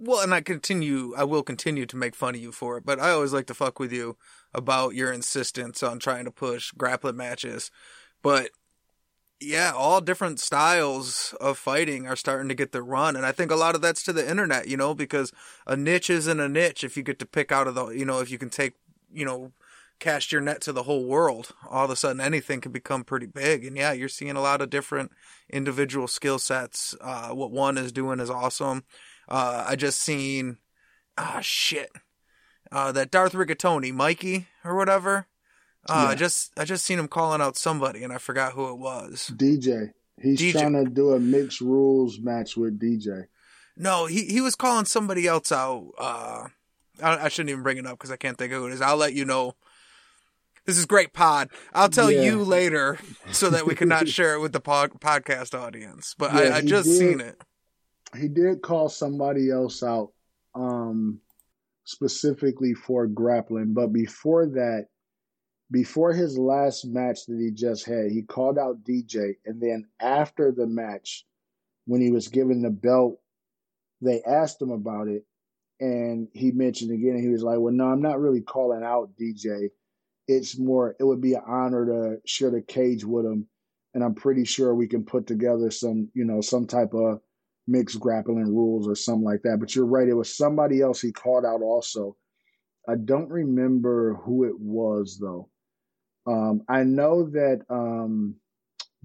well, and I continue, I will continue to make fun of you for it, but I always like to fuck with you about your insistence on trying to push grappling matches. But yeah, all different styles of fighting are starting to get the run. And I think a lot of that's to the internet, you know, because a niche isn't a niche if you get to pick out of the, you know, if you can take, you know, cast your net to the whole world, all of a sudden anything can become pretty big. And yeah, you're seeing a lot of different individual skill sets. Uh, what one is doing is awesome. Uh, I just seen, ah, oh, shit. Uh, that Darth Rigatoni, Mikey or whatever. Uh, yeah. I just I just seen him calling out somebody and I forgot who it was. DJ. He's DJ. trying to do a mixed rules match with DJ. No, he he was calling somebody else out. Uh, I, I shouldn't even bring it up because I can't think of who it is. I'll let you know. This is great pod. I'll tell yeah. you later so that we cannot share it with the pod- podcast audience. But yeah, I, I just did, seen it. He did call somebody else out um, specifically for grappling. But before that, before his last match that he just had, he called out DJ. And then after the match, when he was given the belt, they asked him about it. And he mentioned again, he was like, Well, no, I'm not really calling out DJ it's more it would be an honor to share the cage with him and i'm pretty sure we can put together some you know some type of mixed grappling rules or something like that but you're right it was somebody else he called out also i don't remember who it was though um, i know that um,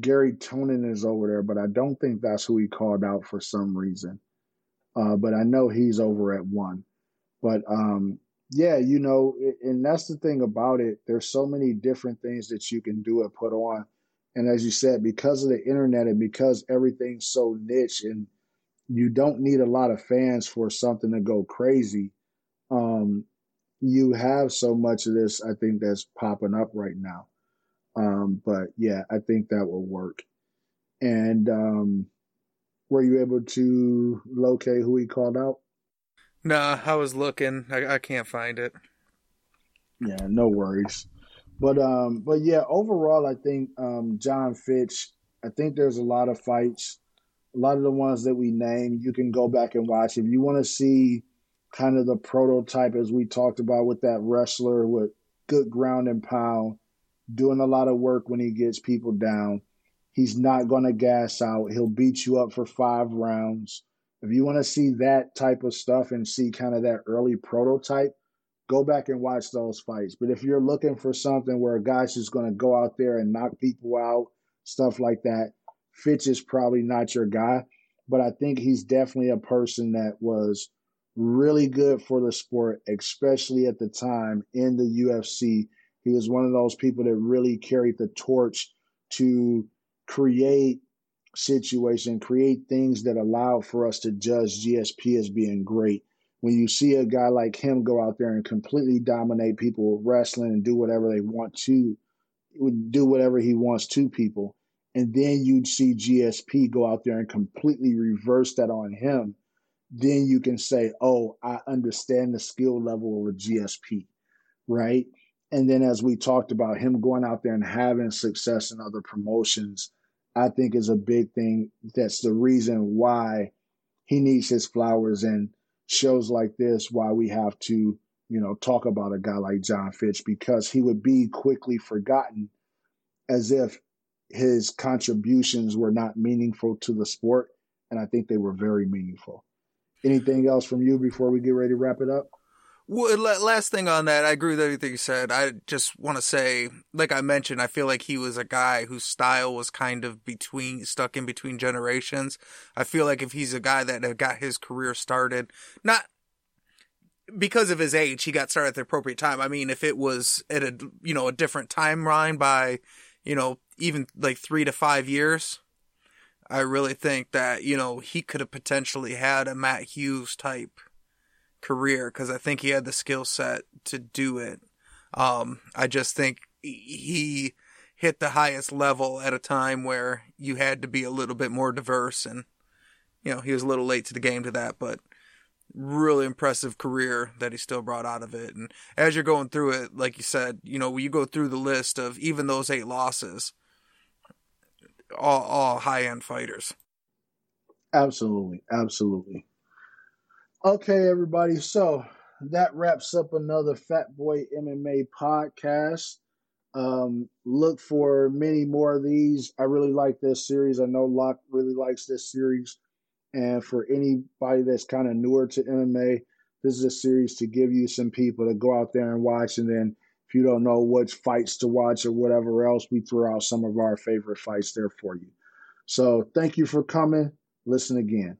Garry Tonon is over there but i don't think that's who he called out for some reason uh, but i know he's over at one but um, yeah, you know, and that's the thing about it. There's so many different things that you can do and put on. And as you said, because of the internet and because everything's so niche and you don't need a lot of fans for something to go crazy, um, you have so much of this, I think, that's popping up right now. Um, but yeah, I think that will work. And um, were you able to locate who he called out? Nah, I was looking. I, I can't find it. Yeah, no worries. But um, but yeah, overall, I think um, Jon Fitch. I think there's a lot of fights. A lot of the ones that we named, you can go back and watch. If you want to see kind of the prototype, as we talked about with that wrestler with good ground and pound, doing a lot of work when he gets people down. He's not going to gas out. He'll beat you up for five rounds. If you want to see that type of stuff and see kind of that early prototype, go back and watch those fights. But if you're looking for something where a guy's just going to go out there and knock people out, stuff like that, Fitch is probably not your guy. But I think he's definitely a person that was really good for the sport, especially at the time in the UFC. He was one of those people that really carried the torch to create situation, create things that allow for us to judge GSP as being great. When you see a guy like him go out there and completely dominate people wrestling and do whatever they want to, do whatever he wants to people, and then you'd see GSP go out there and completely reverse that on him, then you can say, oh, I understand the skill level of a GSP, right? And then as we talked about him going out there and having success in other promotions I think is a big thing. That's the reason why he needs his flowers and shows like this, why we have to, you know, talk about a guy like Jon Fitch because he would be quickly forgotten as if his contributions were not meaningful to the sport. And I think they were very meaningful. Anything else from you before we get ready to wrap it up? Well, last thing on that, I agree with everything you said. I just want to say, like I mentioned, I feel like he was a guy whose style was kind of between, stuck in between generations. I feel like if he's a guy that got his career started, not because of his age, he got started at the appropriate time. I mean, if it was at a, you know, a different timeline by, you know, even like three to five years, I really think that, you know, he could have potentially had a Matt Hughes type career because I think he had the skill set to do it. Um, I just think he hit the highest level at a time where you had to be a little bit more diverse and you know he was a little late to the game to that but really impressive career that he still brought out of it and as you're going through it like you said you know you go through the list of even those eight losses all all high end fighters absolutely absolutely Okay, everybody. So that wraps up another Fat Boy MMA podcast. Um, look for many more of these. I really like this series. I know Locke really likes this series. And for anybody that's kind of newer to MMA, this is a series to give you some people to go out there and watch. And then if you don't know which fights to watch or whatever else, we throw out some of our favorite fights there for you. So thank you for coming. Listen again.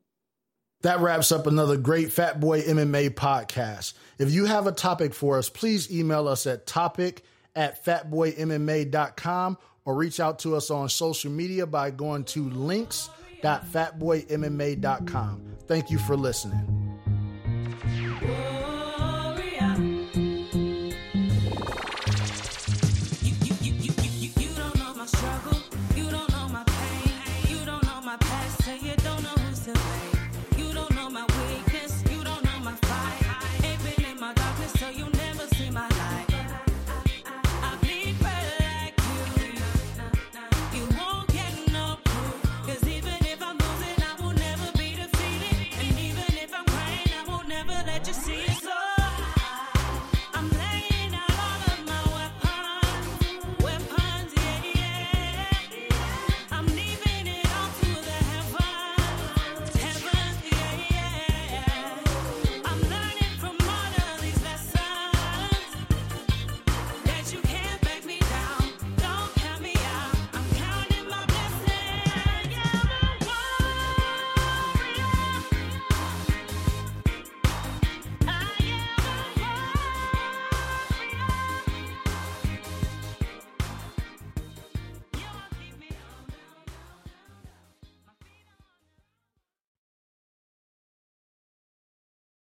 That wraps up another great Fat Boy MMA podcast. If you have a topic for us, please email us at topic at fatboymma.com or reach out to us on social media by going to links.fatboymma.com. Thank you for listening.